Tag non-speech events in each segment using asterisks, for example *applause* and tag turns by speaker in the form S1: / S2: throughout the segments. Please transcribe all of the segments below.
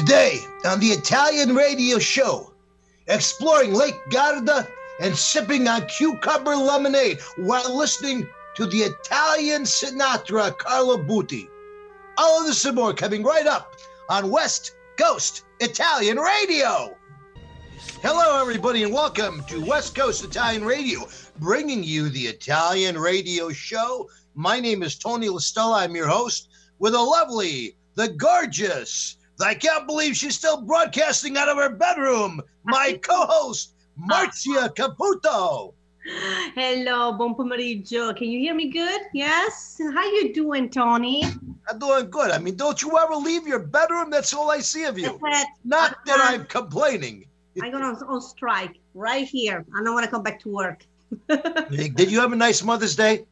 S1: Today on the Italian radio show, exploring Lake Garda and sipping on cucumber lemonade while listening to the Italian Sinatra Carlo Buti. All of this and more coming right up on West Coast Italian Radio. Hello, everybody, and welcome to West Coast Italian Radio, bringing you the Italian radio show. My name is Tony Listella. I'm your host with a lovely, the gorgeous, I can't believe she's still broadcasting out of her bedroom, my co host, Marcia uh-huh. Caputo.
S2: Hello, buon pomeriggio. Can you hear me good? Yes. How you doing, Tony?
S1: I'm doing good. I mean, don't you ever leave your bedroom? That's all I see of you. Not that I'm complaining.
S2: I'm going on strike right here. I don't want to come back to work. *laughs*
S1: Did you have a nice Mother's Day?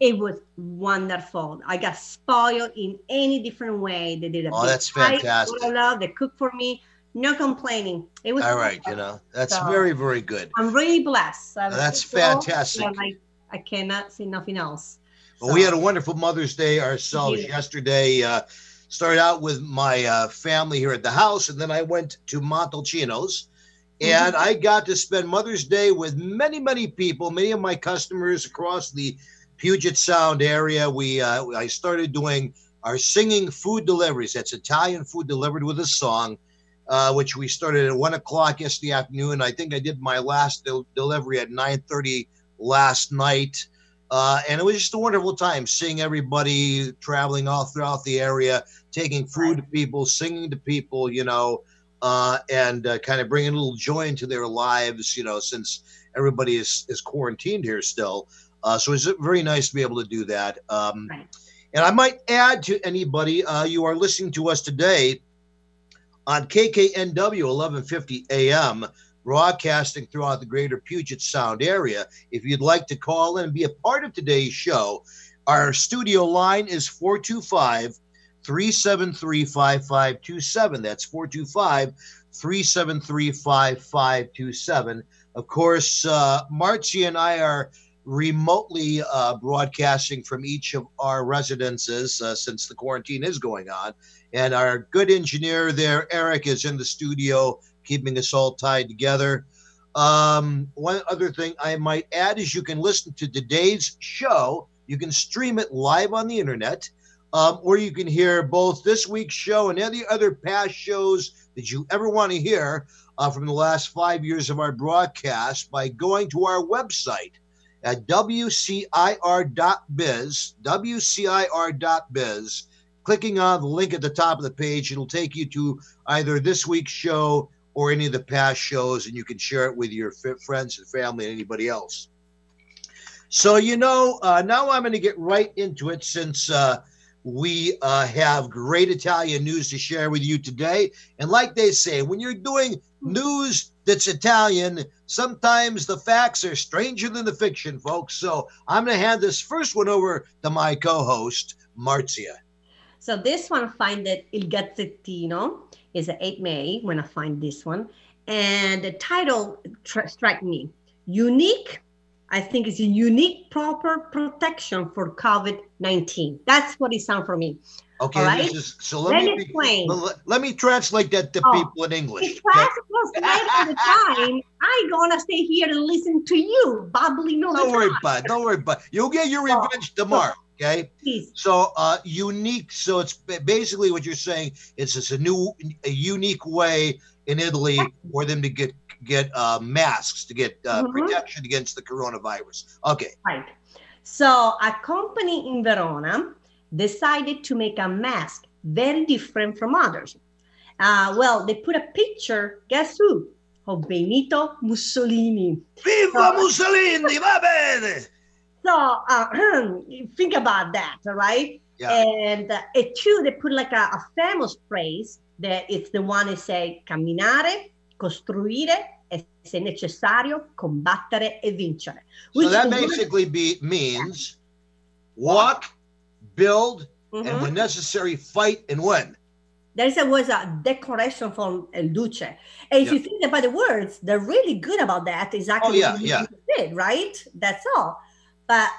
S2: It was wonderful. I got spoiled in any different way. They did a
S1: oh, that's fantastic.
S2: I love. They cooked for me. No complaining. It was
S1: all right. You know, that's so, very, very good.
S2: I'm really blessed.
S1: that's fantastic.
S2: I, I cannot say nothing else.
S1: Well, so, we had a wonderful Mother's Day ourselves yeah. yesterday. Uh, started out with my uh, family here at the house, and then I went to Montalcino's and I got to spend Mother's Day with many, many people, many of my customers across the Puget Sound area. We uh, I started doing our singing food deliveries. That's Italian food delivered with a song, uh, which we started at one o'clock yesterday afternoon. I think I did my last del- delivery at nine thirty last night. Uh, and it was just a wonderful time seeing everybody traveling all throughout the area, taking food to people, singing to people, you know, uh, and uh, kind of bringing a little joy into their lives, you know, since everybody is, is quarantined here still. Uh, so it's very nice to be able to do that. Um, right. And I might add to anybody, uh, you are listening to us today on KKNW 1150 AM, broadcasting throughout the greater Puget Sound area. If you'd like to call in and be a part of today's show, our studio line is 425 373 5527. That's 425 373 5527. Of course, uh, Marcy and I are remotely uh, broadcasting from each of our residences uh, since the quarantine is going on. And our good engineer there, Eric, is in the studio keeping us all tied together. Um, one other thing I might add is you can listen to today's show. You can stream it live on the internet um, or you can hear both this week's show and any other past shows that you ever want to hear uh, from the last five years of our broadcast by going to our website at wcir.biz, wcir.biz, clicking on the link at the top of the page. It'll take you to either this week's show or any of the past shows, and you can share it with your f- friends and family and anybody else. So, you know, uh, now I'm going to get right into it since uh, we uh, have great Italian news to share with you today. And like they say, when you're doing news that's Italian, sometimes the facts are stranger than the fiction, folks. So I'm going to hand this first one over to my co host, Marzia.
S2: So this one, find it Il Gazzettino, is 8 May when I find this one. And the title tr- struck me unique I think it's a unique, proper protection for COVID 19. That's what it sounds for me.
S1: Okay, right? Is, so let, me explain. Let, let, me translate that to oh, people in English.
S2: If okay? later the time, I'm gonna stay here and listen to you babbling all
S1: Don't
S2: worry
S1: about it. Don't worry about it. You'll get your oh, revenge oh, tomorrow. Okay.
S2: Please.
S1: So uh, unique. So it's basically what you're saying. It's just a new, a unique way in Italy for them to get get uh, masks to get uh, mm-hmm. protection against the coronavirus. Okay.
S2: Right. So a company in Verona decided to make a mask very different from others. Uh, well, they put a picture. Guess who? Of Benito Mussolini.
S1: Viva so, Mussolini! Va bene. *laughs*
S2: So uh, *clears throat* think about that, all right? Yeah. And uh, it too, they put like a, a famous phrase that it's the one that say camminare, costruire e se necessario combattere e vincere.
S1: So that basically be, means walk, build, mm-hmm. and when necessary, fight and win.
S2: There was a declaration from El Duce. And if yeah. you think about the words, they're really good about that. Exactly
S1: oh, yeah, yeah.
S2: did, right? That's all. But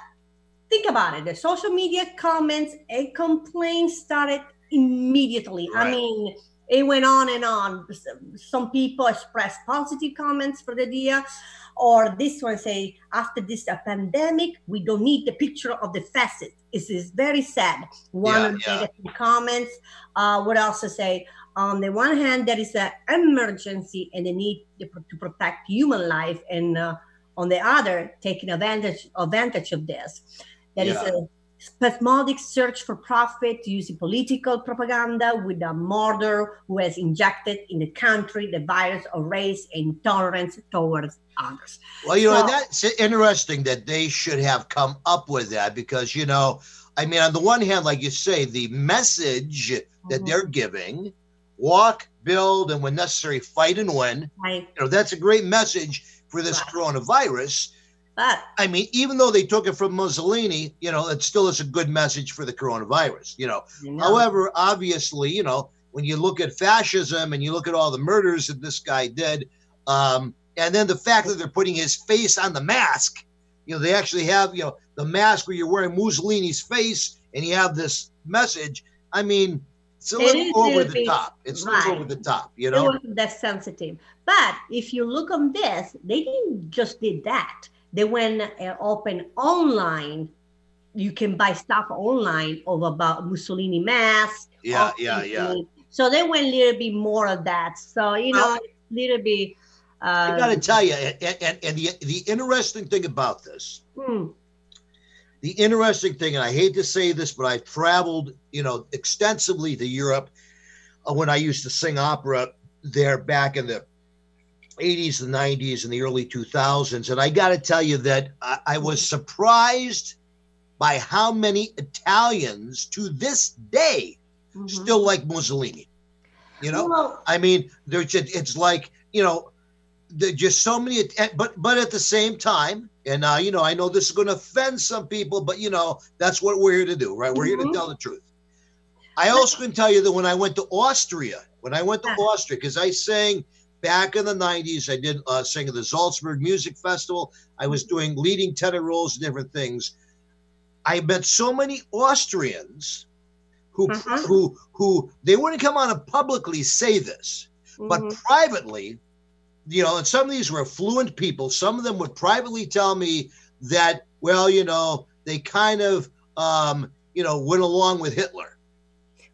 S2: think about it. The social media comments and complaints started immediately. Right. I mean, it went on and on. Some people expressed positive comments for the idea, or this one say, after this pandemic, we don't need the picture of the facet. It is very sad. One
S1: Yeah,
S2: of the
S1: yeah.
S2: negative comments uh, would also say, on the one hand, there is an emergency and the need to protect human life, and uh, on the other, taking advantage advantage of this. There is
S1: Yeah.
S2: a spasmodic search for profit using political propaganda with a murderer who has injected in the country the virus of race and intolerance towards others.
S1: Well, you know, that's interesting that they should have come up with that because, you know, I mean, on the one hand, like you say, the message that
S2: Mhm.
S1: they're giving walk, build, and when necessary, fight and win.
S2: Right.
S1: You know, that's a great message for this
S2: Right.
S1: coronavirus.
S2: But
S1: I mean, even though they took it from Mussolini, you know, it still is a good message for the coronavirus, you know.
S2: you know,
S1: However, obviously, you know, when you look at fascism and you look at all the murders that this guy did, um, and then the fact that they're putting his face on the mask, you know, they actually have, you know, the mask where you're wearing Mussolini's face and you have this message. I mean, it's a
S2: It
S1: little over the
S2: bit-
S1: top. It's
S2: right.
S1: over the top, you
S2: it
S1: know.
S2: wasn't that sensitive. But if you look on this, they didn't just did that. They went and open online. You can buy stuff online of about Mussolini mask.
S1: Yeah, yeah, yeah.
S2: So they went a little bit more of that. So you know, a little bit. Uh,
S1: I got to tell you, and, and, and the, the interesting thing about this,
S2: hmm,
S1: the interesting thing, and I hate to say this, but I've traveled, you know, extensively to Europe uh, when I used to sing opera there back in the 80s, the 90s, and the early 2000s. And I got to tell you that I, I was surprised by how many Italians to this day
S2: mhm.
S1: still like Mussolini. You know,
S2: Well,
S1: I mean, there's just, it's like you know, there's just so many. But but at the same time, and uh, you know, I know this is going to offend some people, but you know, that's what we're here to do, right? We're here to
S2: Mhm.
S1: tell the truth. I also can tell you that when I went to Austria, when I went to Austria, because I sang back in the '90s, I did uh, sing at the Salzburg Music Festival. I was doing leading tenor roles and different things. I met so many Austrians who
S2: Uh-huh.
S1: who who they wouldn't come on and publicly say this, but
S2: mhm.
S1: privately, you know, and some of these were affluent people. Some of them would privately tell me that, well, you know, they kind of, um, you know, went along with Hitler,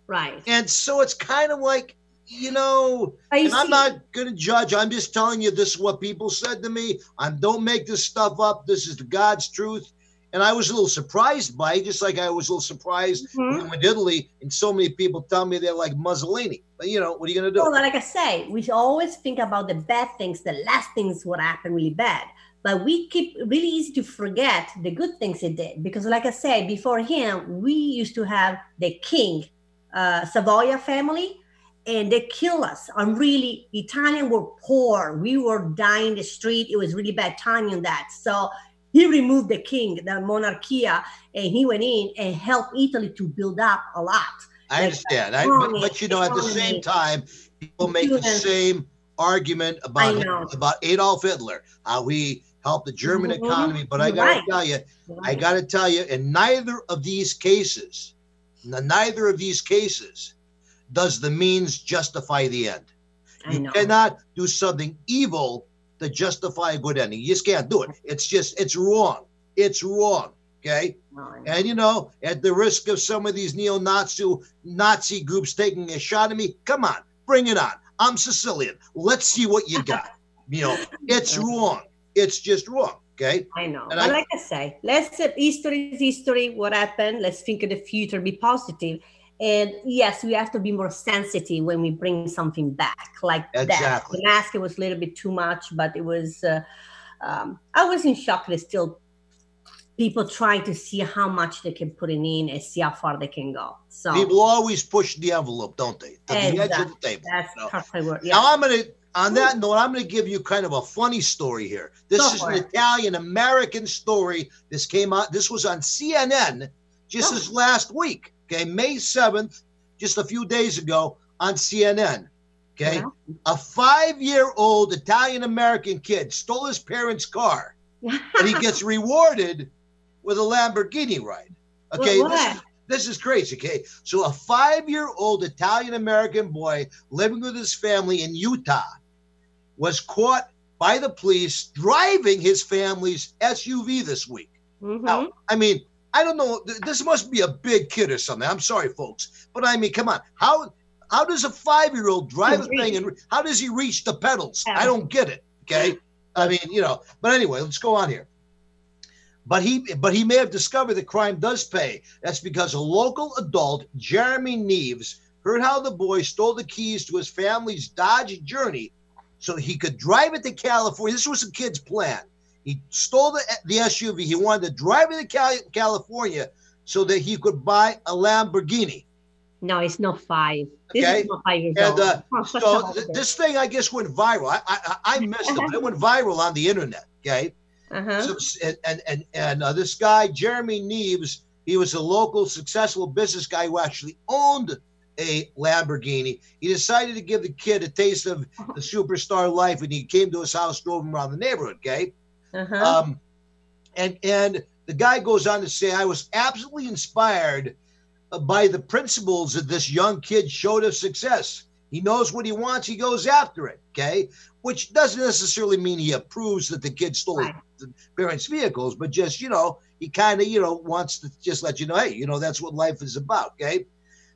S2: right.
S1: and so it's kind of like, you know,
S2: you
S1: and I'm not going to judge. I'm just telling you this is what people said to me. I don't make this stuff up. This is the God's truth. And I was a little surprised by it, just like I was a little surprised
S2: Mhm.
S1: when I went to Italy and so many people tell me they're like Mussolini. But you know, what are you going to do?
S2: Well, like I say, we always think about the bad things, the last things what happened really bad. But we keep really easy to forget the good things he did because, like I say, before him, we used to have the king, uh, Savoia family, and they kill us. I'm really, Italian were poor. We were dying in the street. It was really bad timing on that. So he removed the king, the monarchia, and he went in and helped Italy to build up a lot.
S1: I understand. I, but, but you know, at the same time, people make the same argument about
S2: I
S1: about Adolf Hitler, how he helped the German
S2: Mhm.
S1: economy. But I got to
S2: right.
S1: tell you, I got to tell you, in neither of these cases, neither of these cases, does the means justify the end.
S2: I
S1: You cannot do something evil to justify a good ending. You just can't do it. It's just, it's wrong. It's wrong. Okay.
S2: Know.
S1: And you know, at the risk of some of these neo-Nazi Nazi groups taking a shot at me, come on, bring it on. I'm Sicilian. Let's see what you got. *laughs* you know, it's wrong. It's just wrong. Okay.
S2: I know.
S1: And
S2: but
S1: I-
S2: like I say, let's history is history. What happened? Let's think of the future, be positive. And yes, we have to be more sensitive when we bring something back like that. The mask it was a little bit too much, but it was. Uh, um, I was in shock that still people trying to see how much they can put it in and see how far they can go. So
S1: People always push the envelope, don't they? To the edge of the table.
S2: that's
S1: you know?
S2: perfect word. Yeah.
S1: Now I'm gonna on that note, I'm gonna give you kind of a funny story here. This
S2: Go
S1: is an
S2: it.
S1: Italian American story. This came out, this was on CNN just
S2: Oh.
S1: this last week. Okay, May 7th, just a few days ago on CNN. Okay.
S2: Yeah.
S1: A five-year-old Italian American kid stole his parents' car *laughs* and he gets rewarded with a Lamborghini ride. Okay, this is This is crazy, okay? So a five-year-old Italian American boy living with his family in Utah was caught by the police driving his family's SUV this week.
S2: Mhm.
S1: Now, I mean, I don't know. This must be a big kid or something. I'm sorry, folks, but I mean, come on. How how does a five year old drive a thing and how does he reach the pedals? I don't get it. Okay, I mean, you know. But anyway, let's go on here. But he but he may have discovered that crime does pay. That's because a local adult, Jeremy Neves, heard how the boy stole the keys to his family's Dodge Journey so he could drive it to California. This was a kid's plan. He stole the, the SUV. He wanted to drive it to Cali- California so that he could buy a Lamborghini.
S2: No, it's not five. This
S1: Okay.
S2: is not five
S1: And uh,
S2: Oh,
S1: so th- this thing, I guess, went viral. I I, I missed it, it went viral on the internet. Okay.
S2: uh-huh.
S1: So, and and and, and uh, this guy Jeremy Neves, he was a local successful business guy who actually owned a Lamborghini. He decided to give the kid a taste of the superstar life, and he came to his house, drove him around the neighborhood. Okay.
S2: Uh-huh.
S1: Um, and and the guy goes on to say, I was absolutely inspired by the principles that this young kid showed of success. He knows what he wants, he goes after it. Okay, which doesn't necessarily mean he approves that the kid stole
S2: Right.
S1: the parents' vehicles, but just you know, he kind of you know wants to just let you know, hey, you know, that's what life is about. Okay.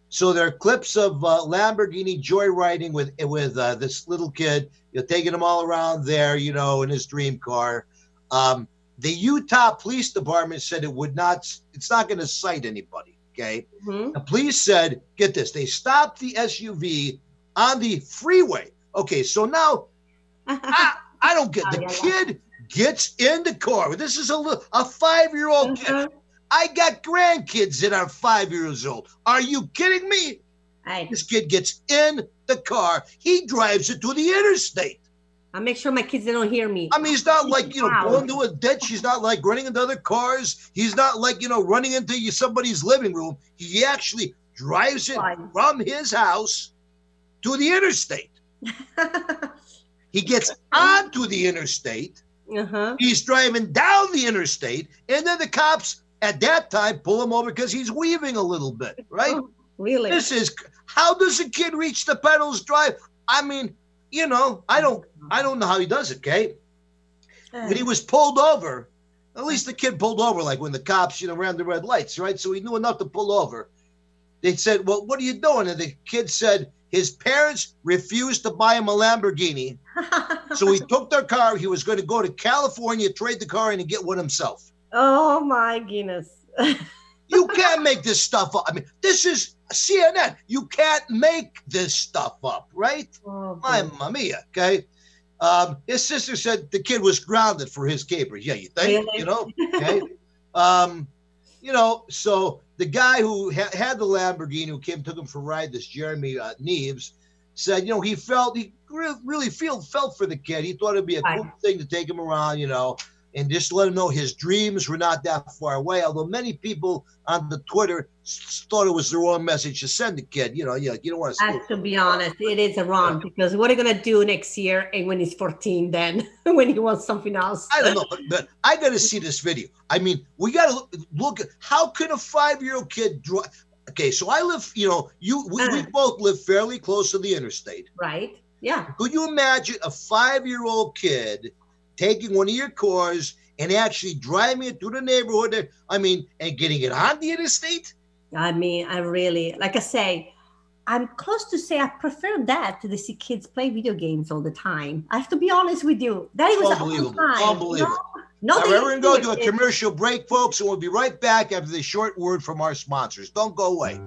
S1: So there are clips of uh, Lamborghini joyriding with with uh, this little kid, you know, taking him all around there, you know, in his dream car. Um, the Utah Police Department said it would not, it's not going to cite anybody. Okay.
S2: Mhm.
S1: The police said, get this, they stopped the SUV on the freeway. Okay. So now *laughs* I, I don't get the kid gets in the car. This is a, a five year old kid.
S2: Uh-huh.
S1: I got grandkids that are five years old. Are you kidding me? This kid gets in the car. He drives it to the interstate.
S2: I'll make sure my kids they don't hear me.
S1: I mean, he's not like, you know,
S2: Wow.
S1: going to a ditch. He's not like running into other cars. He's not like, you know, running into somebody's living room. He actually drives it
S2: Fine.
S1: from his house to the interstate. *laughs* He gets onto the interstate.
S2: uh-huh.
S1: He's driving down the interstate. And then the cops at that time pull him over because he's weaving a little bit, right?
S2: Oh, really?
S1: This is how does a kid reach the pedals drive? I mean, you know, I don't I don't know how he does it, okay? When he was pulled over, at least the kid pulled over like when the cops, you know, ran the red lights, right? So he knew enough to pull over. They said, Well, what are you doing? And the kid said his parents refused to buy him a Lamborghini. So he *laughs* took their car. He was going to go to California, trade the car in, and get one himself.
S2: oh my goodness. *laughs*
S1: You can't make this stuff up. I mean, this is CNN. You can't make this stuff up, right?
S2: Oh,
S1: Mamma mia. Okay. Um, his sister said the kid was grounded for his capers. Yeah, you think?
S2: Really?
S1: You know? Okay. um, you know, so the guy who ha- had the Lamborghini who came took him for a ride, this Jeremy uh, Neves, said, you know, he felt he re- really feel felt for the kid. He thought it'd be a
S2: Right.
S1: cool thing to take him around, you know, and just let him know his dreams were not that far away. Although many people on the Twitter thought it was the wrong message to send the kid. You know, yeah, you don't want to.
S2: To be honest, it is wrong because what are you gonna do next year and when he's 14 then *laughs* when he wants something else?
S1: I don't know, but, but I got to see this video. I mean, we got to look, look at how can a five year old kid drive? Okay, so I live, you know, you we, we
S2: Uh.
S1: both live fairly close to the interstate.
S2: Right? Yeah.
S1: Could you imagine a five year old kid taking one of your cars and actually driving it through the neighborhood? I mean, and getting it on the interstate?
S2: I mean, I really, like I say, I'm close to say I prefer that to the see kids play video games all the time. I have to be honest with you. That was
S1: Unbelievable. Unbelievable.
S2: No, no
S1: right, we're going to go to a
S2: commercial.
S1: commercial break, folks, and we'll be right back after this short word from our sponsors. Don't go away.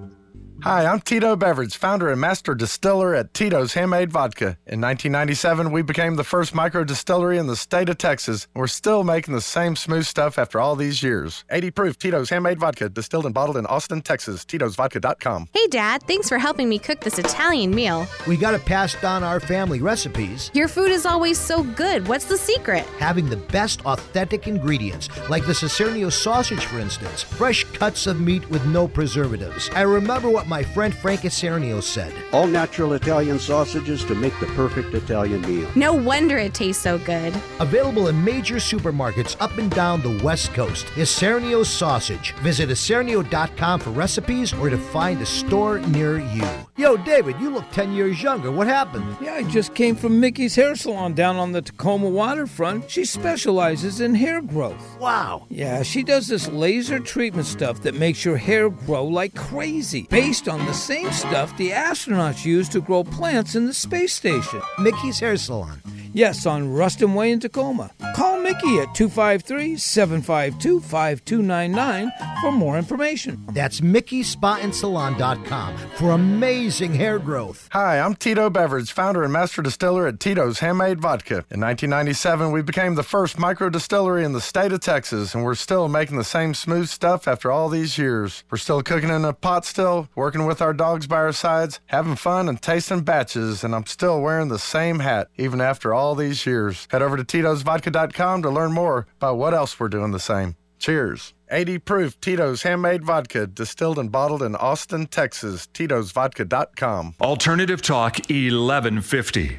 S3: Hi, I'm Tito Beveridge, founder and master distiller at Tito's Handmade Vodka. In 1997, we became the first micro distillery in the state of Texas. We're still making the same smooth stuff after all these years. 80 proof Tito's Handmade Vodka, distilled and bottled in Austin, Texas. Tito'sVodka.com.
S4: Hey, Dad, thanks for helping me cook this Italian meal.
S5: We got to pass down our family recipes,
S4: Your food is always so good. What's the secret?
S5: having the best authentic ingredients, like the Isernio sausage, for instance, fresh cuts of meat with no preservatives. I remember what my friend Frank Isernio said.
S6: All natural Italian sausages to make the perfect Italian meal.
S4: No wonder it tastes so good.
S5: Available in major supermarkets up and down the West Coast. Isernio Sausage. Visit isernio.com for recipes or to find a store near you. Yo, David, you look 10 years younger. What happened?
S7: Yeah, I just came from Mickey's Hair Salon down on the Tacoma waterfront. She specializes in hair growth.
S5: Wow.
S7: Yeah, she does this laser treatment stuff that makes your hair grow like crazy, based on the same stuff the astronauts use to grow plants in the space station.
S5: Mickey's Hair Salon.
S7: Yes, on Ruston Way in Tacoma. Call Mickey at 253 752 5299 for more information.
S5: That's MickeySpaandSalon.com for amazing hair growth.
S3: Hi, I'm Tito Beveridge, founder and master distiller at Tito's Handmade Vodka. In 1997, we became the first micro distillery in the state of Texas, and we're still making the same smooth stuff after all these years. We're still cooking in a pot still, working with our dogs by our sides, having fun and tasting batches, and I'm still wearing the same hat even after all these years. Head over to Tito'sVodka.com to learn more about what else we're doing the same. Cheers. 80 proof Tito's handmade vodka, distilled and bottled in Austin, Texas. Tito'sVodka.com.
S8: Alternative Talk 1150.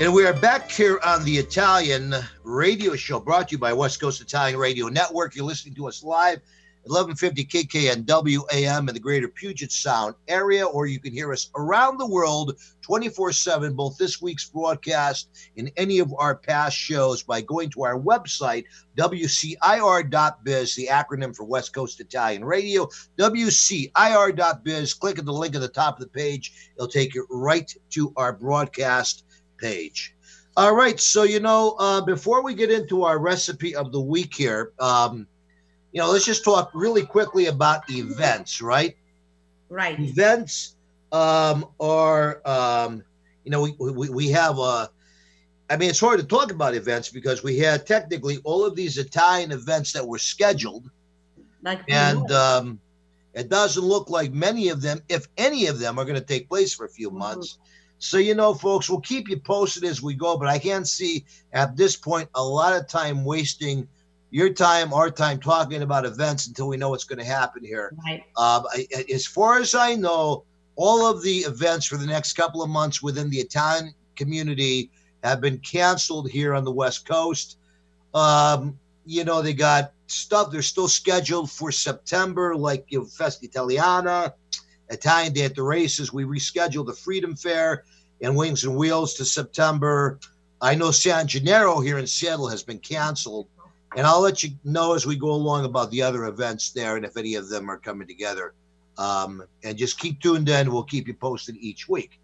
S1: And we are back here on the Italian radio show brought to you by West Coast Italian Radio Network. You're listening to us live 1150 KKNW AM in the greater Puget Sound area, or you can hear us around the world 24 7, both this week's broadcast and any of our past shows by going to our website, WCIR.biz, the acronym for West Coast Italian Radio, WCIR.biz. Click at the link at the top of the page, it'll take you right to our broadcast page. All right, so you know, uh, before we get into our recipe of the week here, um, you know, let's just talk really quickly about events, right?
S2: Right.
S1: Events um, are, um, you know, we, we, we have a, I mean, it's hard to talk about events because we had technically all of these Italian events that were scheduled.
S2: Like
S1: And um, it doesn't look like many of them, if any of them, are going to take place for a few months. So, you know, folks, we'll keep you posted as we go, but I can't see at this point a lot of time wasting your time, our time talking about events until we know what's going to happen here.
S2: right.
S1: Um, I, as far as I know, all of the events for the next couple of months within the Italian community have been canceled here on the West Coast. Um, you know, they got stuff, they're still scheduled for September, like you know, Festa Italiana, Italian Day at the Races. We rescheduled the Freedom Fair and Wings and Wheels to September. I know San Gennaro here in Seattle has been canceled. And I'll let you know as we go along about the other events there and if any of them are coming together. Um, and just keep tuned in. We'll keep you posted each week.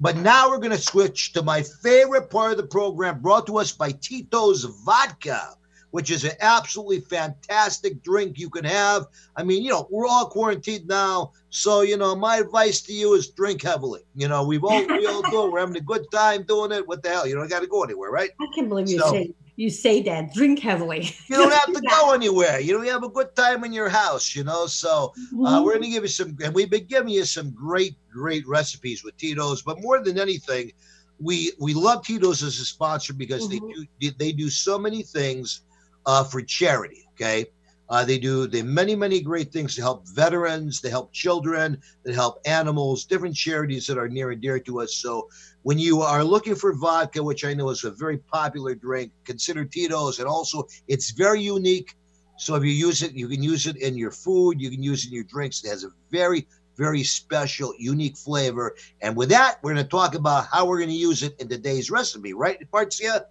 S1: But now we're going to switch to my favorite part of the program brought to us by Tito's Vodka, which is an absolutely fantastic drink you can have. I mean, you know, we're all quarantined now. So, you know, my advice to you is drink heavily. You know, we've all, we all *laughs* do. We're having a good time doing it. What the hell? You don't got to go anywhere, right?
S2: I can't believe you
S1: So-
S2: say you say that. Drink heavily. *laughs*
S1: You don't have to *laughs* go anywhere. You don't have a good time in your house, you know. So uh, we're going to give you some, and we've been giving you some great, great recipes with Tito's. But more than anything, we we love Tito's as a sponsor because they do they do so many things uh, for charity. Okay, uh, they do they many many great things to help veterans, they help children, they help animals, different charities that are near and dear to us. So when you are looking for vodka, which I know is a very popular drink, consider Tito's, and also it's very unique. So if you use it, you can use it in your food, you can use it in your drinks. It has a very, very special, unique flavor. And with that, we're going to talk about how we're going to use it in today's recipe, right, Marcia?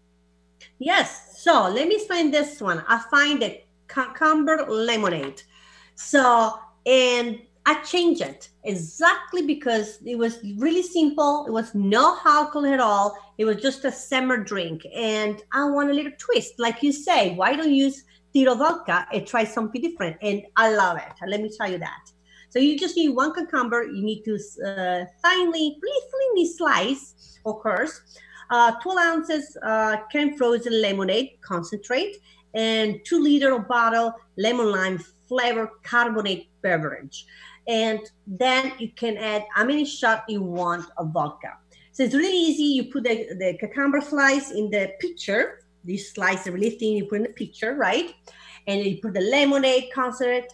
S2: Yes. So let me find this one. I find the cucumber lemonade. So, and I changed it exactly because it was really simple. It was no alcohol at all. It was just a summer drink. And I want a little twist. Like you say, why don't you use Tito vodka and try something different? And I love it. Let me tell you that. So you just need one cucumber. You need to uh, finely, really finely slice, of course. Uh, 12 ounces uh, can frozen lemonade concentrate and two liter bottle lemon lime flavor carbonate beverage. And then you can add how many shot you want of vodka. So it's really easy. You put the, the cucumber slice in the pitcher. This slice really thin, you put in the pitcher, right? And you put the lemonade concentrate,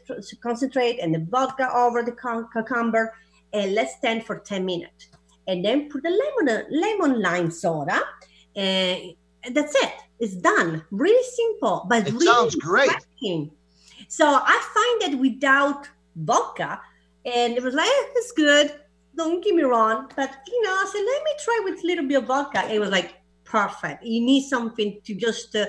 S2: concentrate and the vodka over the cucumber. and let's stand for 10 minutes. And then put the lemon, lemon lime soda, and that's it. It's done. Really simple, but
S1: It
S2: really
S1: sounds great.
S2: refreshing. So I find that without vodka, and it was like, eh, it's good. Don't get me wrong, but you know, I said, let me try with a little bit of vodka. It was like perfect. You need something to just uh,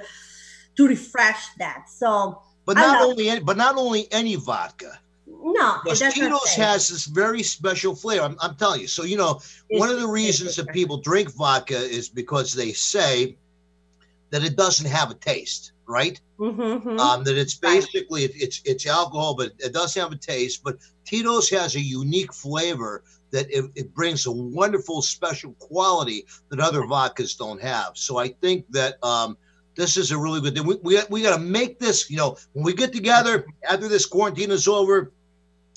S2: to refresh that. So
S1: But not only any, but not only any vodka.
S2: no, it
S1: Because
S2: doesn't
S1: Tito's has this very special flavor. I'm, I'm telling you. So you know,
S2: It's-
S1: one of the reasons that people drink vodka is because they say that it doesn't have a taste, right?
S2: Mhm, mhm.
S1: Um, that it's basically it- it's it's alcohol, but it doesn't have a taste. But Tito's has a unique flavor that it, it brings a wonderful special quality that other vodkas don't have. So I think that um, this is a really good thing. We, we, we got to make this, you know, when we get together after this quarantine is over,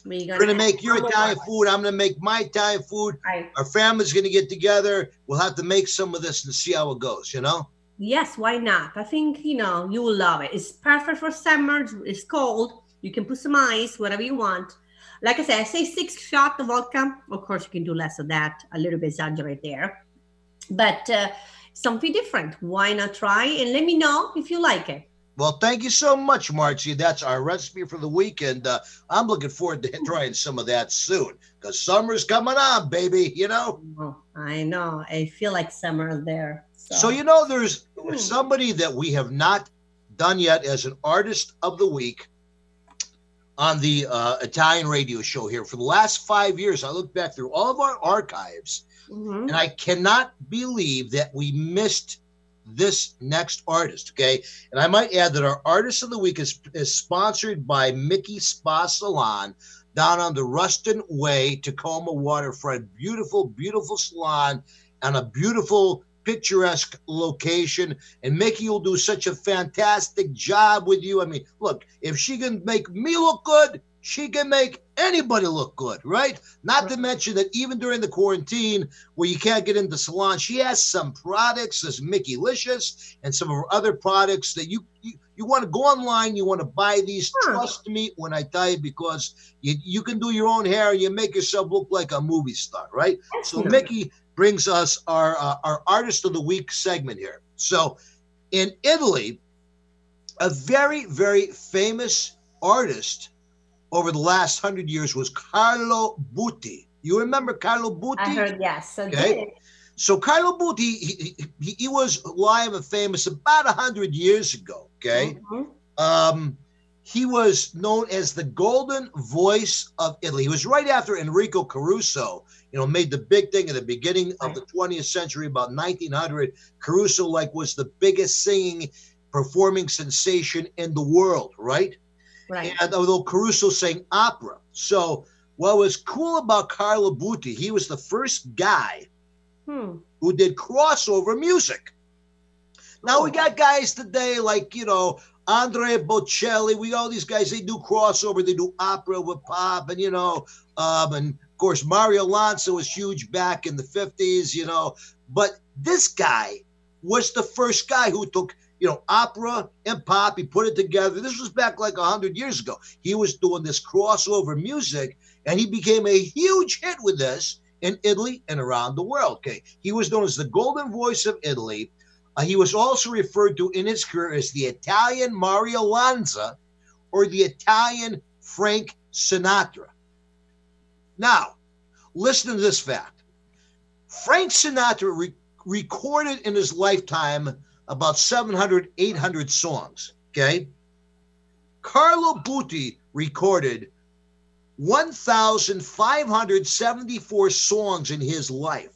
S2: We're
S1: we're going to make your Italian food. I'm going to make my Italian food.
S2: Right.
S1: Our family's going to get together. We'll have to make some of this and see how it goes, you know?
S2: Yes, why not? I think you know you will love it. It's perfect for summer. It's cold. You can put some ice, whatever you want. Like I said, I say six shot of vodka. Of course, you can do less of that. A little bit exaggerate there, but uh, something different. Why not try? And let me know if you like it.
S1: Well, thank you so much, Marcy. That's our recipe for the weekend. Uh, I'm looking forward to *laughs* trying some of that soon because summer's coming on, baby. You know.
S2: Oh, I know. I feel like summer there. So,
S1: So you know, there's
S2: Hmm.
S1: somebody that we have not done yet as an artist of the week on the uh, Italian radio show here for the last five years. I look back through all of our archives,
S2: Mhm.
S1: and I cannot believe that we missed this next artist. Okay, and I might add that our artist of the week is is sponsored by Mickey Spa Salon down on the Ruston Way, Tacoma waterfront. Beautiful, beautiful salon and a beautiful, picturesque location. And Mickey will do such a fantastic job with you. I mean, look, if she can make me look good, she can make anybody look good, right? Not to mention that even during the quarantine where you can't get into salon, she has some products, this Mickey Licious, and some of her other products that you you, you want to go online, you want to buy these.
S2: Huh.
S1: Trust me when I tell you, because you, you can do your own hair and you make yourself look like a movie star, right?
S2: That's
S1: So
S2: nice.
S1: Mickey brings us our uh, our artist of the week segment here. So in Italy, a very very famous artist over the last hundred years was Carlo Buti. You remember Carlo Buti?
S2: I heard yes. So
S1: Okay.
S2: did.
S1: So Carlo Buti, he, he, he was alive and famous about a hundred years ago. Okay,
S2: Mhm.
S1: um, he was known as the golden voice of Italy. He was right after Enrico Caruso. You know, made the big thing at the beginning of the 20th century, about 1900. Caruso, like, was the biggest singing, performing sensation in the world, right?
S2: Right.
S1: And although Caruso sang opera, so what was cool about Carlo Buti, he was the first guy
S2: Hmm.
S1: who did crossover music. Now we
S2: Oh.
S1: got guys today like, you know, Andre Bocelli. We all these guys, they do crossover, they do opera with pop, and you know, um, and of course Mario Lanza was huge back in the 50s, you know. But this guy was the first guy who took, you know, opera and pop, he put it together. This was back like hundred years ago. He was doing this crossover music, and he became a huge hit with this in Italy and around the world. Okay, he was known as the golden voice of Italy. Uh, he was also referred to in his career as the Italian Mario Lanza or the Italian Frank Sinatra. Now, listen to this fact Frank Sinatra re- recorded in his lifetime about 700, 800 songs. Okay. Carlo Buti recorded 1,574 songs in his life.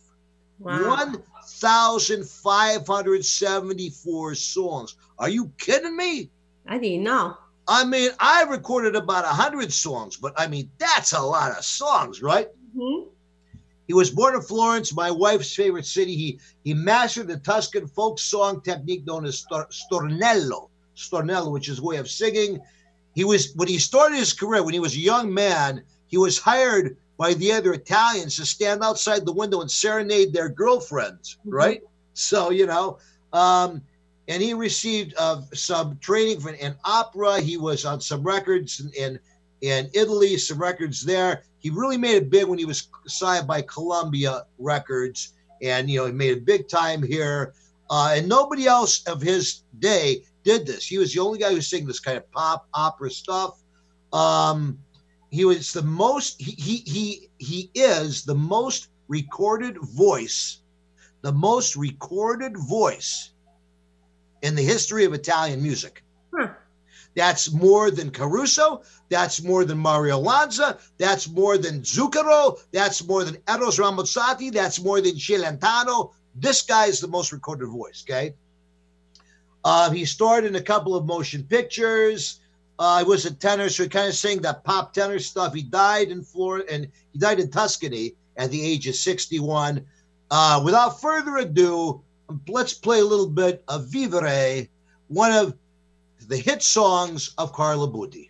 S2: Wow.
S1: 1,574 songs. Are you kidding me?
S2: I didn't know.
S1: I mean, I recorded about 100 songs, but I mean, that's a lot of songs, right?
S2: Mhm.
S1: He was born in Florence, my wife's favorite city. He he mastered the Tuscan folk song technique known as stor- stornello, stornello, which is a way of singing. He was when he started his career when he was a young man. He was hired by the other Italians to stand outside the window and serenade their girlfriends,
S2: Mhm.
S1: right? So you know, um, and he received uh, some training for, in opera. He was on some records in, in Italy, some records there. He he really made it big when he was signed by Columbia Records, and you know he made it big time here. Uh, and nobody else of his day did this. He was the only guy who sang this kind of pop opera stuff. Um, he was the most. He he he, he is the most recorded voice, the most recorded voice in the history of Italian music. That's more than Caruso. That's more than Mario Lanza. That's more than Zucchero. That's more than Eros Ramazzotti. That's more than Celentano. This guy is the most recorded voice, okay? Uh, he starred in a couple of motion pictures. Uh, he was a tenor, so he kind of sang that pop tenor stuff. He died in Florida, and he died in Tuscany at the age of 61. Uh, without further ado, let's play a little bit of Vivere, one of the hit songs of Carlo Buti.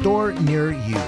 S5: store near you.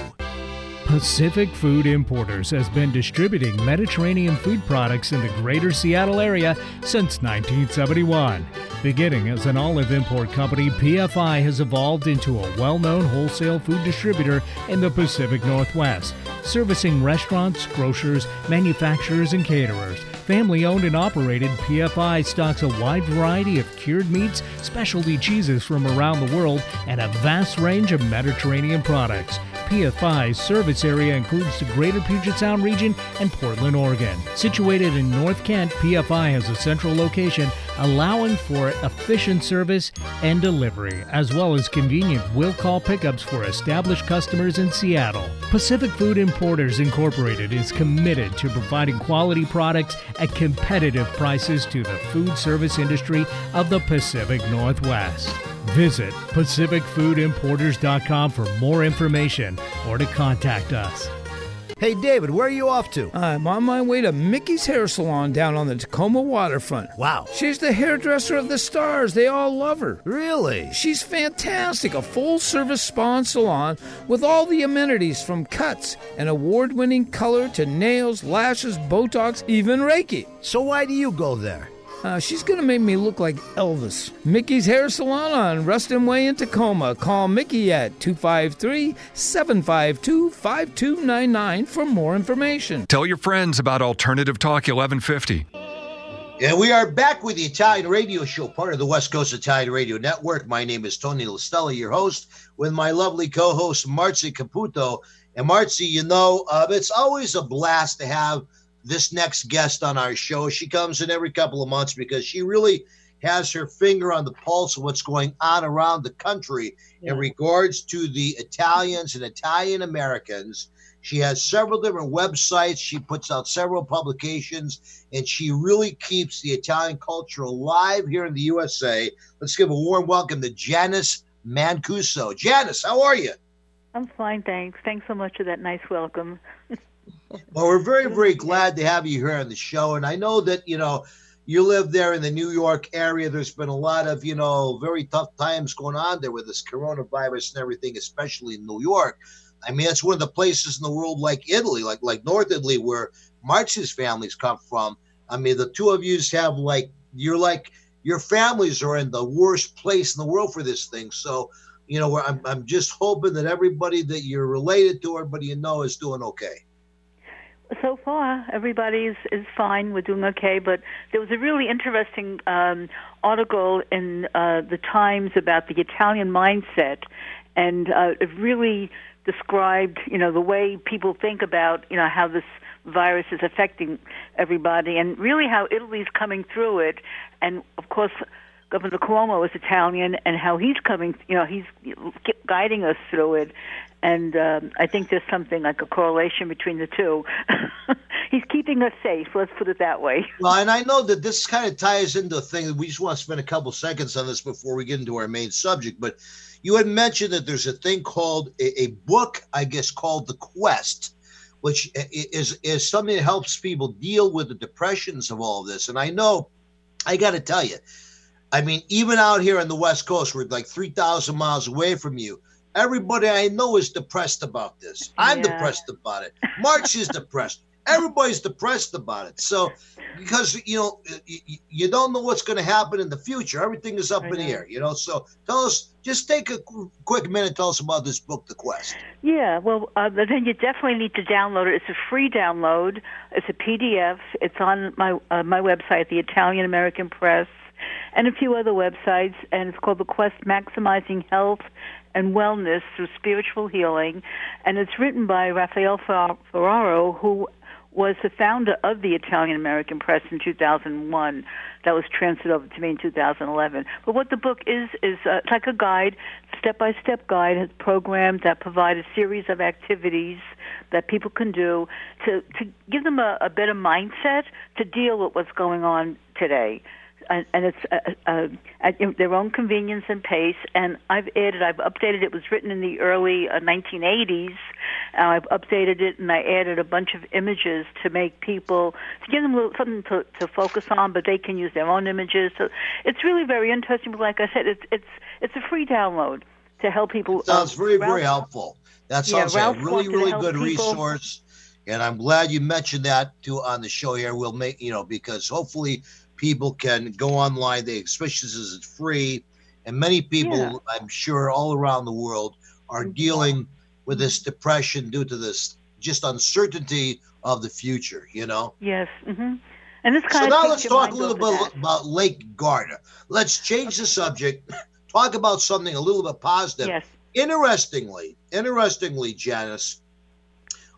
S9: Pacific Food Importers has been distributing Mediterranean food products in the greater Seattle area since 1971. Beginning as an olive import company, PFI has evolved into a well known wholesale food distributor in the Pacific Northwest, servicing restaurants, grocers, manufacturers, and caterers. Family owned and operated, PFI stocks a wide variety of cured meats, specialty cheeses from around the world, and a vast range of Mediterranean products. PFI's service area includes the greater Puget Sound region and Portland, Oregon. Situated in North Kent, PFI has a central location allowing for efficient service and delivery, as well as convenient will call pickups for established customers in Seattle. Pacific Food Importers Incorporated is committed to providing quality products at competitive prices to the food service industry of the Pacific Northwest. Visit PacificFoodImporters.com for more information or to contact us.
S5: Hey, David, where are you off to?
S7: I'm on my way to Mickey's Hair Salon down on the Tacoma waterfront.
S5: Wow.
S7: She's the hairdresser of the stars. They all love her.
S5: Really?
S7: She's fantastic. A full service spa and salon with all the amenities from cuts and award winning color to nails, lashes, Botox, even Reiki.
S5: So, why do you go there?
S7: Uh, she's gonna make me look like Elvis. Mickey's Hair Salon on Ruston Way in Tacoma. Call Mickey at 253 752 5299 for more information.
S8: Tell your friends about Alternative Talk 1150.
S1: And we are back with the Italian Radio Show, part of the West Coast Italian Radio Network. My name is Tony Listella, your host, with my lovely co-host Marcy Caputo. And Marcy, you know, uh, it's always a blast to have this next guest on our show. She comes in every couple of months because she really has her finger on the pulse of what's going on around the country
S2: Yeah.
S1: in regards to the Italians and Italian Americans. She has several different websites. She puts out several publications, and she really keeps the Italian culture alive here in the USA. Let's give a warm welcome to Janice Mancuso. Janice, how are you?
S10: I'm fine, thanks. Thanks so much for that nice welcome.
S1: Well, we're very, very glad to have you here on the show. And I know that, you know, you live there in the New York area. There's been a lot of, you know, very tough times going on there with this coronavirus and everything, especially in New York. I mean, it's one of the places in the world like Italy, like like North Italy, where Marx's families come from. I mean, the two of you have like you're like your families are in the worst place in the world for this thing. So, you know, I'm I'm just hoping that everybody that you're related to, everybody you know, is doing okay.
S10: So far, everybody is, is fine. We're doing okay. But there was a really interesting um, article in uh, the Times about the Italian mindset, and uh, it really described, you know, the way people think about, you know, how this virus is affecting everybody, and really how Italy's coming through it. And of course, Governor Cuomo is Italian, and how he's coming, you know, he's guiding us through it. And um, I think there's something like a correlation between the two. *laughs* he's keeping us safe. Let's put it that way.
S1: Well, and I know that this kind of ties into a thing we just want to spend a couple seconds on this before we get into our main subject. But you had mentioned that there's a thing called a, a book, I guess, called The Quest, which is is something that helps people deal with the depressions of all of this. And I know, I got to tell you, I mean, even out here on the West Coast, we're like three thousand miles away from you Everybody I know is depressed about this. I'm yeah. depressed about it. March is depressed. *laughs* Everybody's depressed about it. So, because you know, you, you don't know what's going to happen in the future. Everything is up in the air. You know. So, tell us. Just take a quick minute. Tell us about this book, The Quest.
S10: Yeah. Well, uh, then you definitely need to download it. It's a free download. It's a PDF. It's on my uh, my website, the Italian American Press and a few other websites, and it's called The Quest Maximizing Health and wellness through spiritual healing. And it's written by Rafael Ferraro, who was the founder of the Italian American Press in 2001. That was transferred over to me in 2011. But what the book is is uh, it's like a guide, step-by-step guide, a program that provides a series of activities that people can do to to give them a, a better mindset to deal with what's going on today and, and it's uh, uh, at their own convenience and pace. And I've added, I've updated. It was written in the early uh, 1980s. Uh, I've updated it, and I added a bunch of images to make people to give them a little, something to, to focus on, but they can use their own images. So it's really very interesting. But like I said, it's it's it's a free download to help people.
S1: Sounds very Ralph, very helpful. That sounds yeah, like a really really good people. resource. And I'm glad you mentioned that too on the show here. We'll make you know because hopefully people can go online. They especially since it's free, and many people, yeah. I'm sure, all around the world are mm-hmm. dealing with this depression due to this just uncertainty of the future. You know.
S10: Yes. Mm-hmm. And this kind
S1: so now let's talk a little bit that. about Lake Garda. Let's change the subject. *laughs* Talk about something a little bit positive.
S10: Yes.
S1: Interestingly, interestingly, Janice,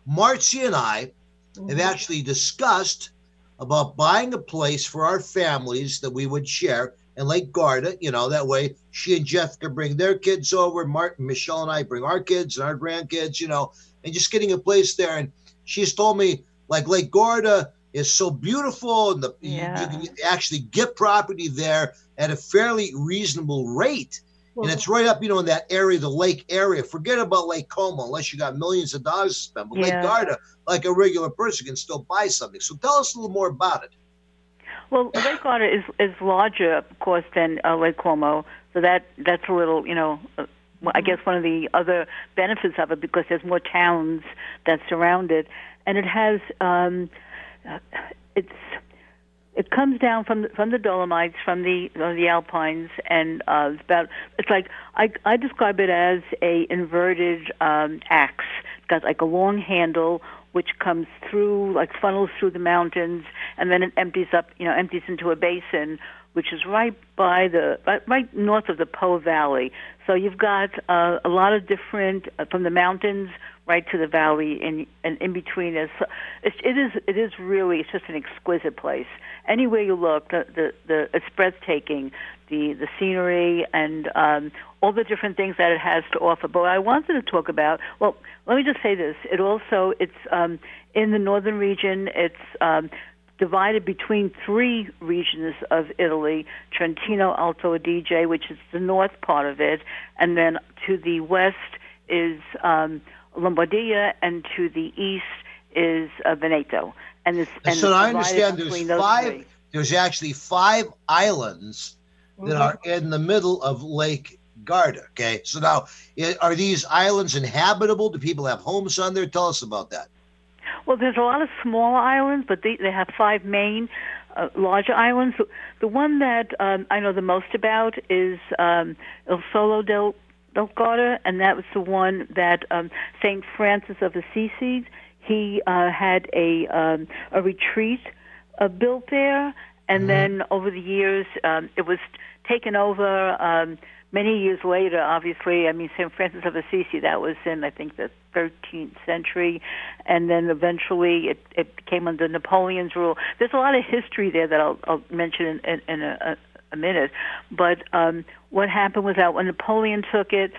S1: Marcy and I mm-hmm. have actually discussed about buying a place for our families that we would share in Lake Garda. You know, that way she and Jeff could bring their kids over. Martin, Michelle, and I bring our kids and our grandkids, you know, and just getting a place there. And she's told me, like, Lake Garda is so beautiful and the, yeah. you, you, can actually get property there at a fairly reasonable rate. And it's right up, you know, in that area, the lake area. Forget about Lake Como unless you got millions of dollars to spend. But yeah. Lake Garda, like a regular person, can still buy something. So tell us a little more about it.
S10: Well, Lake Garda is is larger, of course, than uh, Lake Como. So that that's a little, you know, uh, I guess one of the other benefits of it because there's more towns that surround it, and it has um, uh, it's it comes down from the, from the Dolomites, from the uh, the Alpines, and uh, it's about it's like I I describe it as a inverted um, axe. It's got like a long handle which comes through like funnels through the mountains, and then it empties up, you know, empties into a basin, which is right by the right, right north of the Po Valley. So you've got uh, a lot of different uh, from the mountains right to the valley, and and in between is it, is it is really it's just an exquisite place anywhere you look, the, the, the it's breathtaking. The the scenery and um, all the different things that it has to offer. But I wanted to talk about, well, let me just say this. It also it's um, in the northern region. It's um, divided between three regions of Italy: Trentino Alto Adige, which is the north part of it, and then to the west is um, Lombardia, and to the east is uh, Veneto and this. And
S1: so I understand there's five. Three. There's actually five islands mm-hmm. that are in the middle of Lake Garda. Okay, so now are these islands inhabitable? Do people have homes on there? Tell us about that.
S10: Well, there's a lot of small islands, but they, they have five main uh, larger islands. The one that um, I know the most about is um, Il Solo del, Garda, and that was the one that um, St. Francis of Assisi he uh, had a um, a retreat uh, built there, and mm-hmm. then over the years, um, it was taken over. Um, many years later, obviously, I mean, St. Francis of Assisi, that was in, I think, the 13th century, and then eventually it, it came under Napoleon's rule. There's a lot of history there that I'll, I'll mention in, in, in a, a minute. But um, what happened was that when Napoleon took it,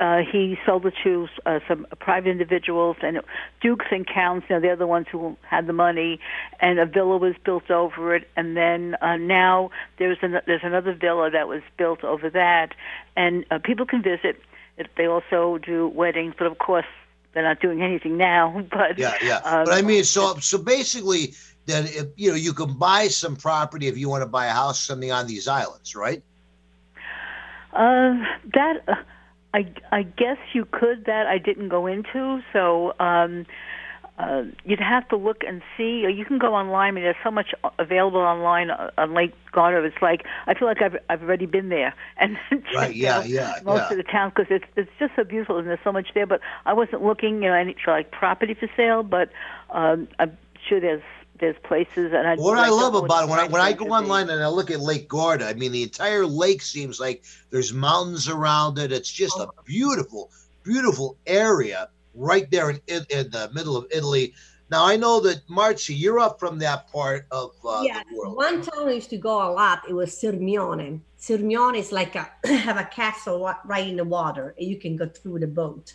S10: uh, he sold it to uh, some private individuals and dukes and counts. You know, they're the ones who had the money, and a villa was built over it. And then uh, now there's an, there's another villa that was built over that, and uh, people can visit. They also do weddings, but of course they're not doing anything now. *laughs* But
S1: yeah, yeah.
S10: Um,
S1: but I mean, so so basically, then if, you know you can buy some property if you want to buy a house, something on these islands, right?
S10: Uh, that uh, I I guess you could. That I didn't go into. So um, uh, you'd have to look and see. Or you can go online. I mean, there's so much available online on Lake Garda. It's like I feel like I've I've already been there *laughs* and
S1: right. Yeah, yeah.
S10: Most
S1: yeah.
S10: of the towns because it's it's just so beautiful and there's so much there. But I wasn't looking, you know, any for like property for sale. But um, I'm sure there's there's places and I,
S1: what I,
S10: I
S1: love about it when I when I go
S10: should be.
S1: online and I look at Lake Garda, I mean the entire lake seems like there's mountains around it. It's just a beautiful, beautiful area right there in in, in the middle of Italy. Now I know that Marcy, you're up from that part of uh,
S2: yeah,
S1: the world.
S2: one town I used to go a lot. It was Sirmione. Sirmione is like a *clears throat* have a castle right in the water, and you can go through the boat.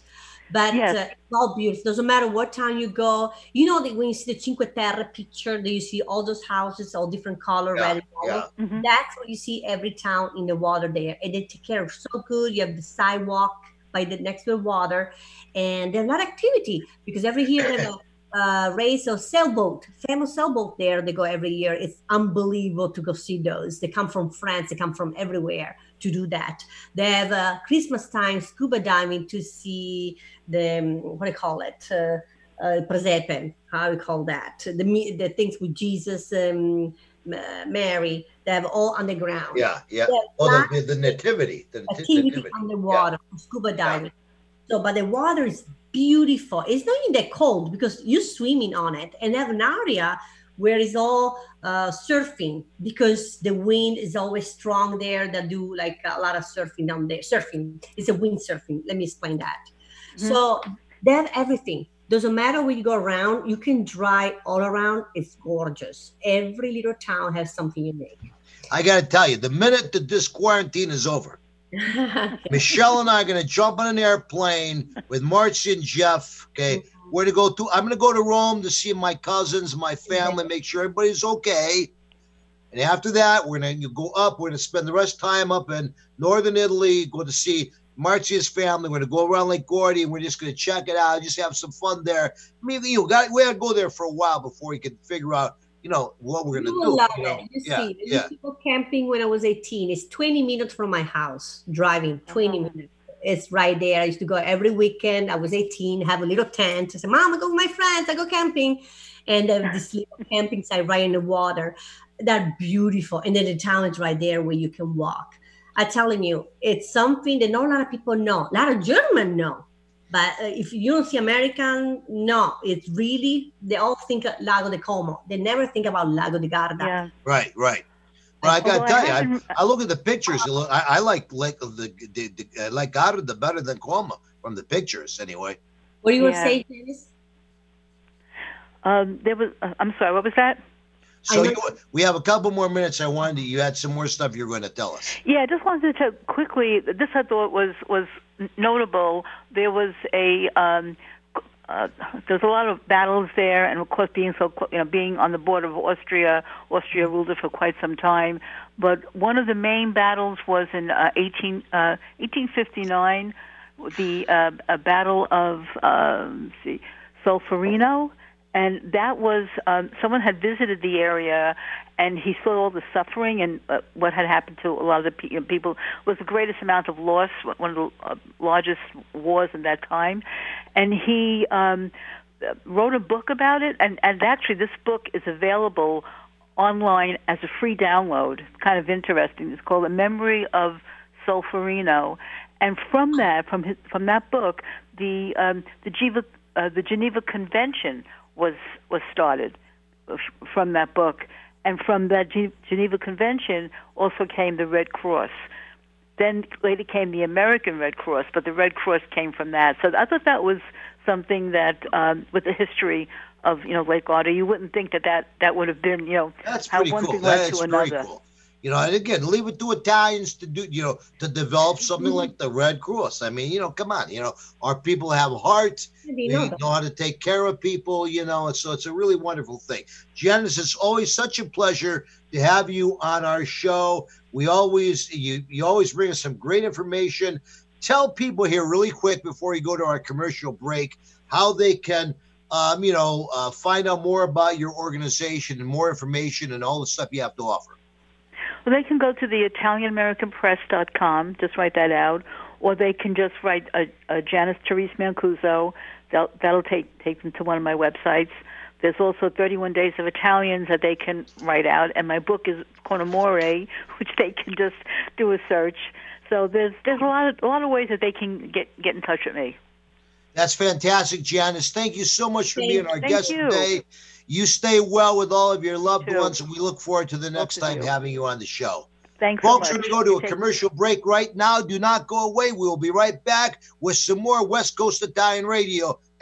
S2: But
S10: Yes.
S2: uh, it's all beautiful. Doesn't matter what town you go. You know that when you see the Cinque Terre picture, that you see all those houses, all different color,
S1: Yeah,
S2: red and yellow.
S1: yeah.
S10: Mhm.
S2: That's what you see every town in the water there, and they take care of so good. You have the sidewalk by the next to the water, and there's a lot of activity because every year they *coughs* have a uh, race of sailboat, famous sailboat there. They go every year. It's unbelievable to go see those. They come from France. They come from everywhere to do that. They have a Christmas time scuba diving to see the um, what do you call it? Uh, uh, presepe, how we call that? The the things with Jesus, um, Ma- Mary. They have all underground.
S1: Yeah, yeah.
S2: Yeah,
S1: Oh, the, the nativity, the
S2: activity
S1: nativity.
S2: underwater, scuba diving. So, but the water is beautiful. It's not even that cold because you're swimming on it, and have an area where it's all uh, surfing because the wind is always strong there. That do like a lot of surfing down there. Surfing it's a windsurfing. Let me explain that. So they have everything. Doesn't matter where you go around, you can drive all around. It's gorgeous. Every little town has something unique.
S1: I got to tell you, the minute that this quarantine is over, *laughs* Michelle and I are going to jump on an airplane with Marcy and Jeff. Okay, we're to go to. I'm going to go to Rome to see my cousins, my family, make sure everybody's okay. And after that, we're going to go up. We're going to spend the rest of time up in northern Italy, go to see Marcy's family. We're going to go around Lake Garda, and we're just going to check it out, just have some fun there. I mean, you got we got to go there for a while before we can figure out, you know, what we're gonna
S2: will
S1: do.
S2: love
S1: you know?
S2: it. You
S1: yeah,
S2: see, I
S1: yeah.
S2: used to go camping when I was 18. It's 20 minutes from my house, driving 20 uh-huh. minutes. It's right there. I used to go every weekend. I was 18, have a little tent. I said, Mom, I go with my friends. I go camping. And then this little *laughs* camping site right in the water. They're beautiful. And then the town is right there where you can walk. I'm telling you, it's something that not a lot of people know. A lot of German know. But uh, if you don't see American, no, it's really, they all think of Lago de Como. They never think about Lago de Garda.
S10: Yeah.
S1: Right, right. But I got to tell you, I, I look at the pictures. it look- I, I like Lake of the, the, the I like Garda better than Como from the pictures, anyway.
S2: What do you want to say, Janice?
S10: Um, there was. Uh, I'm sorry. What was that?
S1: So you, we have a couple more minutes. I wanted to, you had some more stuff you're going to tell us.
S10: Yeah, I just wanted to quickly. This I thought was was notable. There was a um, uh, there's a lot of battles there, and of course, being so you know being on the border of Austria, Austria ruled it for quite some time. But one of the main battles was in uh, 18 uh, 1859, the uh, a battle of um, see Solferino and that was um, someone had visited the area and he saw all the suffering and uh, what had happened to a lot of the pe- people was the greatest amount of loss one of the uh, largest wars in that time. And he um, wrote a book about it and, and actually this book is available online as a free download it's kind of interesting. It's called a memory of Solferino. And from that from his, from that book the um, the Geneva uh, the Geneva Convention was was started f- from that book, and from that Geneva Convention also came the Red Cross. then later came the American Red Cross, but the Red Cross came from that. So I thought that was something that, um, with the history of you know Lake Garda, you wouldn't think that that, that would have been you know
S1: That's
S10: how one
S1: cool.
S10: thing led
S1: That's
S10: to another.
S1: cool. You know, and again, leave it to Italians to do, you know, to develop something
S10: Mm-hmm.
S1: like the Red Cross. I mean, you know, come on, you know, our people have heart.
S2: Maybe
S1: They know how to take care of people, you know, and so it's a really wonderful thing. Janice, it's always such a pleasure to have you on our show. We always you you always bring us some great information. Tell people here really quick before we go to our commercial break how they can um, you know, uh, find out more about your organization and more information and all the stuff you have to offer.
S10: Well, they can go to the ItalianAmericanPress.com, just write that out, or they can just write a, a Janice Therese Mancuso. That'll, that'll take take them to one of my websites. There's also 31 Days of Italians that they can write out, and my book is Con Amore, *laughs* which they can just do a search. So there's there's a lot of a lot of ways that they can get get in touch with me.
S1: That's fantastic, Janice. Thank you so much for
S10: Thank-
S1: being our guest
S10: you.
S1: today. You stay well with all of your loved
S10: too.
S1: ones, and we look forward to the next time
S10: you.
S1: having you on the show.
S10: Thanks
S1: Folks,
S10: so
S1: we're going to go to a commercial break right now. Do not go away. We will be right back with some more West Coast Italian Radio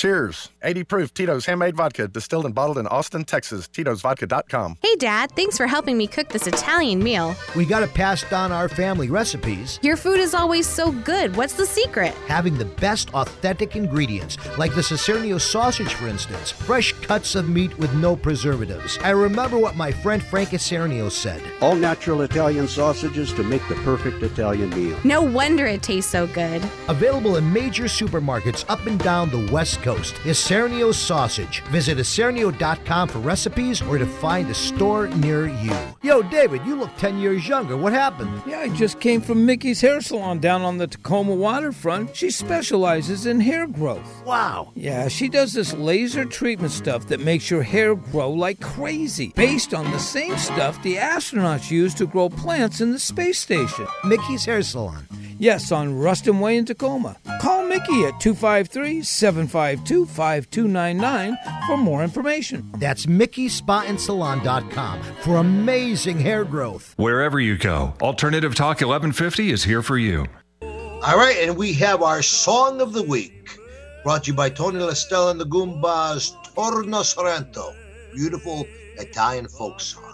S3: Cheers. 80 proof Tito's Handmade Vodka, distilled and bottled in Austin, Texas. Tito'sVodka.com.
S4: Hey, Dad, thanks for helping me cook this Italian meal.
S5: We got to pass down our family recipes.
S4: Your food is always so good. What's the secret?
S5: Having the best authentic ingredients, like the Isernio sausage, for instance, fresh cuts of meat with no preservatives. I remember what my friend Frank Isernio said.
S6: All natural Italian sausages to make the perfect Italian meal.
S4: No wonder it tastes so good.
S5: Available in major supermarkets up and down the West Coast. Isernio sausage. Visit Isernio.com for recipes or to find a store near you. Yo, David, you look 10 years younger. What happened?
S7: Yeah, I just came from Mickey's Hair Salon down on the Tacoma waterfront. She specializes in hair growth.
S5: Wow.
S7: Yeah, she does this laser treatment stuff that makes your hair grow like crazy, based on the same stuff the astronauts use to grow plants in the space station.
S5: Mickey's Hair Salon.
S7: Yes, on Ruston Way in Tacoma. Call Mickey at 253 752 5299 for more information.
S5: That's MickeySpaandSalon.com for amazing hair growth.
S8: Wherever you go, Alternative Talk 1150 is here for you.
S1: All right, and we have our song of the week, brought to you by Tony Lestella and the Goombas, Torno Sorrento, beautiful Italian folk song.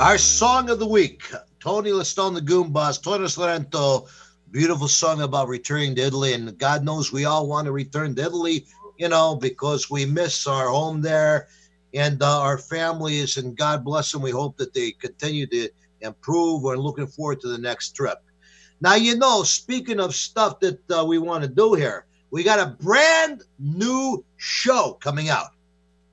S1: Our song of the week, Tony Lestella and the Goombas, Torno Sorrento, beautiful song about returning to Italy, and God knows we all want to return to Italy, you know, because we miss our home there and uh, our families, and God bless them. We hope that they continue to improve. We're looking forward to the next trip. Now, you know, speaking of stuff that uh, we want to do here, we got a brand new show coming out.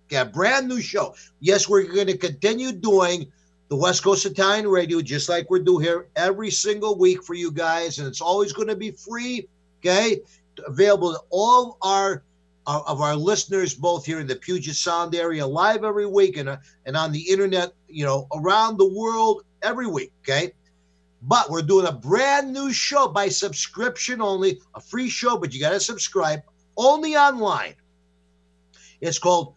S1: Got a brand new show. Yes, we're going to continue doing the West Coast Italian Radio just like we're doing here every single week for you guys, and it's always going to be free. Okay, available to all our of our listeners, both here in the Puget Sound area, live every week, and uh, and on the internet, you know, around the world every week. Okay. But we're doing a brand new show by subscription only, a free show, but you got to subscribe only online. It's called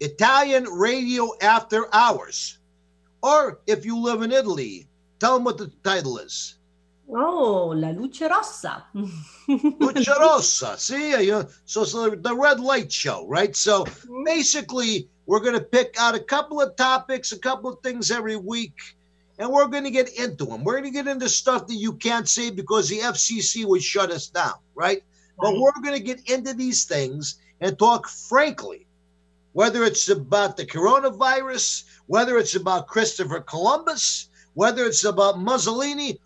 S1: Italian Radio After Hours. Or if you live in Italy, tell them what the title is.
S2: Oh, La Luce Rossa. *laughs*
S1: Luce Rossa. See, uh, you know, so it's the the red light show, right? So mm-hmm. basically, we're going to pick out a couple of topics, a couple of things every week, and we're going to get into them. We're going to get into stuff that you can't say because the FCC would shut us down, right? But we're going to get into these things and talk frankly, whether it's about the coronavirus, whether it's about Christopher Columbus, whether it's about Mussolini,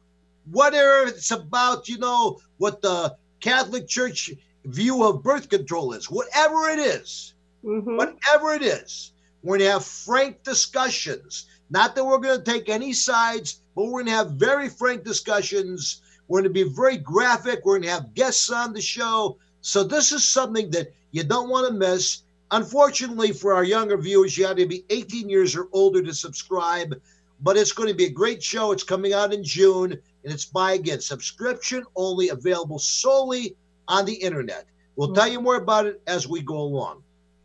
S1: whether it's about, you know, what the Catholic Church view of birth control is, whatever it is, mm-hmm. whatever it is, we're going to have frank discussions. Not that we're going to take any sides, but we're going to have very frank discussions. We're going to be very graphic. We're going to have guests on the show. So this is something that you don't want to miss. Unfortunately, for our younger viewers, you have to be 18 years or older to subscribe. But it's going to be a great show. It's coming out in June, and it's by again subscription only, available solely on the internet. We'll tell you more about it as we go along.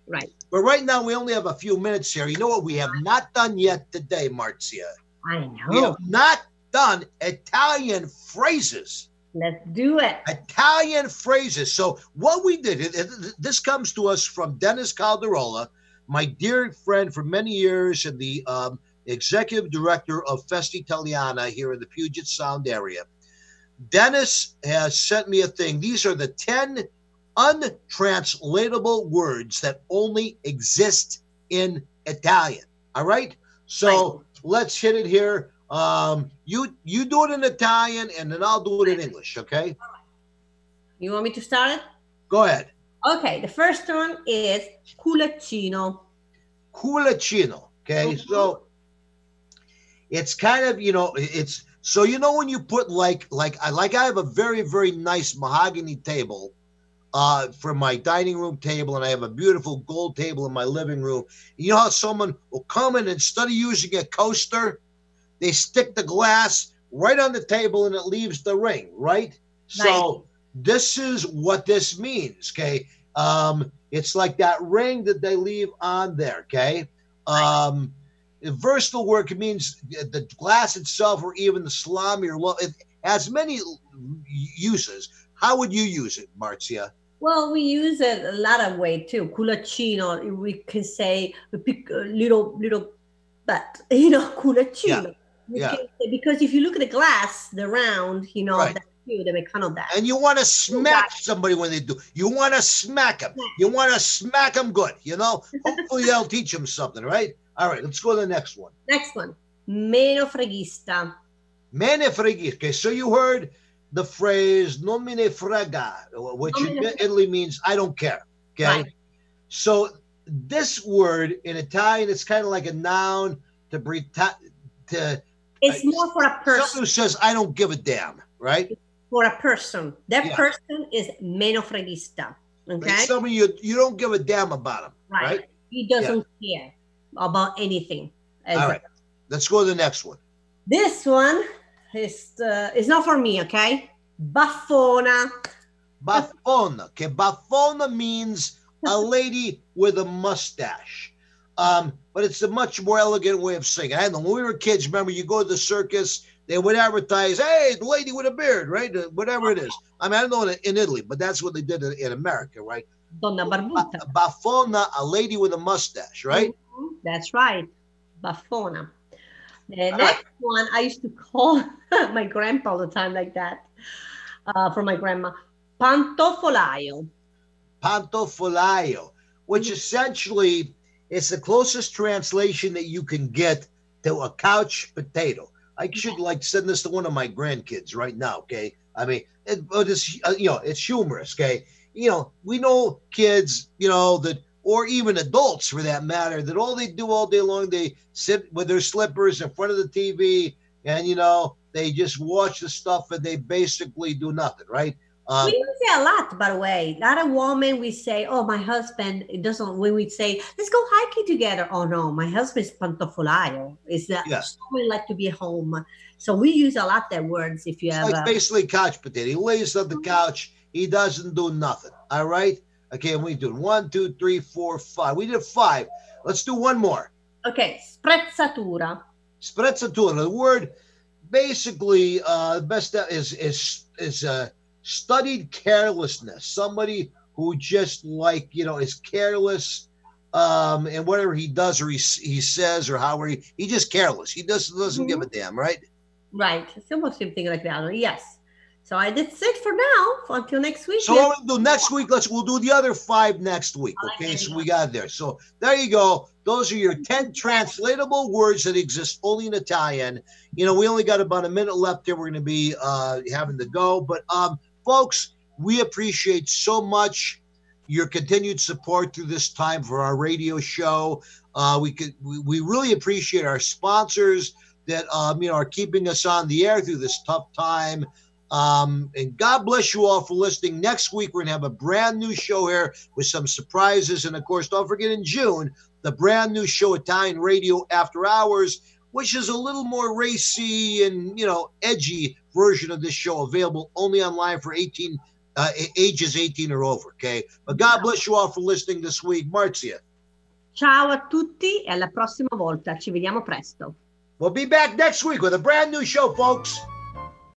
S2: Right.
S1: But right now, we only have a few minutes here. You know what we have not done yet today, Marzia?
S2: I know.
S1: We have not done Italian phrases.
S2: Let's do it.
S1: Italian phrases. So what we did, this comes to us from Dennis Calderola, my dear friend for many years and the um, executive director of Festa Italiana here in the Puget Sound area. Dennis has sent me a thing. These are the 10 untranslatable words that only exist in Italian. All right? So let's hit it here. Um, you you do it in Italian and then I'll do it in English, okay?
S2: You want me to start it?
S1: Go ahead.
S2: Okay, the first one is culaccino.
S1: Culaccino. Okay, so it's kind of you know it's so you know when you put like like I like I have a very very nice mahogany table uh for my dining room table and I have a beautiful gold table in my living room. You know how someone will come in and of using a coaster, they stick the glass right on the table and it leaves the ring, right? So this is what this means, okay? Um, it's like that ring that they leave on there, okay? Um, versatile work means the glass itself or even the salami or lo- it has many uses. How would you use it, Marcia?
S2: Well, we use it a lot of way too. Culaccino. We can say a little little but *laughs* You know, culaccino. We
S1: yeah.
S2: because if you look at the glass, the round, you know,
S1: Right.
S2: that's too, the mecano that.
S1: And you want to smack somebody when they do. You want to smack them. You want to smack them good. You know. *laughs* Hopefully they'll teach them something, right? All right, let's go to the next one.
S2: Next one, menefreghista.
S1: Me ne freghi. Okay, so you heard the phrase "non me frega," which
S2: Non me
S1: in. Italy means "I don't care." Okay,
S2: Right.
S1: so this word in Italian, it's kind of like a noun to to
S2: It's more for a
S1: someone
S2: person.
S1: who says "I don't give a damn," right?
S2: For a person. That
S1: Yeah.
S2: person is menefreghista.
S1: Like
S2: Okay.
S1: someone you you don't give a damn about him,
S2: right.
S1: right?
S2: He doesn't care about anything.
S1: All
S2: a-
S1: let's go to the next one.
S2: This one is uh, is not for me, okay? Baffona.
S1: Baffona. Okay, baffona means a lady with a mustache. Um, but it's a much more elegant way of saying it. I know when we were kids, remember you go to the circus, they would advertise, hey, the lady with a beard, right? Uh, Whatever it is. I mean, I don't know in, in Italy, but that's what they did in, in America, right?
S2: Donna Barbuta.
S1: Baffona, a lady with a mustache, right?
S2: Mhm, That's right. Baffona. The
S1: All
S2: next one, I used to call *laughs* my grandpa all the time like that uh, for my grandma. Pantofolaio.
S1: Pantofolaio, which essentially is the closest translation that you can get to a couch potato. I should like send this to one of my grandkids right now. Okay, I mean, it, but it's uh, you know it's humorous. Okay, you know we know kids, you know that, or even adults for that matter, that all they do all day long they sit with their slippers in front of the TV and you know they just watch the stuff and they basically do nothing, right? Um,
S2: we use it a lot, by the way. Not a woman. we say, oh, my husband, it doesn't, when we say, let's go hiking together. Oh, no, my husband is pantofolaio. Is that
S1: yes.
S2: we like to be home? So we use a lot that words if you
S1: It's
S2: have
S1: like
S2: a,
S1: basically couch potato. He lays on the couch. He doesn't do nothing. All right. Okay, and we do one, two, three, four, five. We did five. Let's do one more.
S2: okay, sprezzatura.
S1: Sprezzatura. The word basically uh the best is is is uh studied carelessness. Somebody who just like you know is careless um and whatever he does or he he says or however he, he just careless. He just doesn't give a damn, right?
S2: Right. It's almost something like that. Yes. So I that's it for now. Until next week.
S1: So what we'll do next week, let's we'll do the other five next week. Okay, so we got there. So there you go. Those are your 10 translatable words that exist only in Italian. You know, we only got about a minute left here. We're gonna be uh having to go. But um, folks, we appreciate so much your continued support through this time for our radio show. Uh we could we, we really appreciate our sponsors that um, you know are keeping us on the air through this tough time. Um, and God bless you all for listening. Next week, we're to have a brand new show here with some surprises. And of course, don't forget in June, the brand new show, Italian Radio After Hours, which is a little more racy and, you know, edgy version of this show available only online for 18 uh, ages 18 or over. Okay. But God bless you all for listening this week. Marzia.
S2: Ciao a tutti e alla prossima volta. Ci vediamo presto.
S1: We'll be back next week with a brand new show, folks.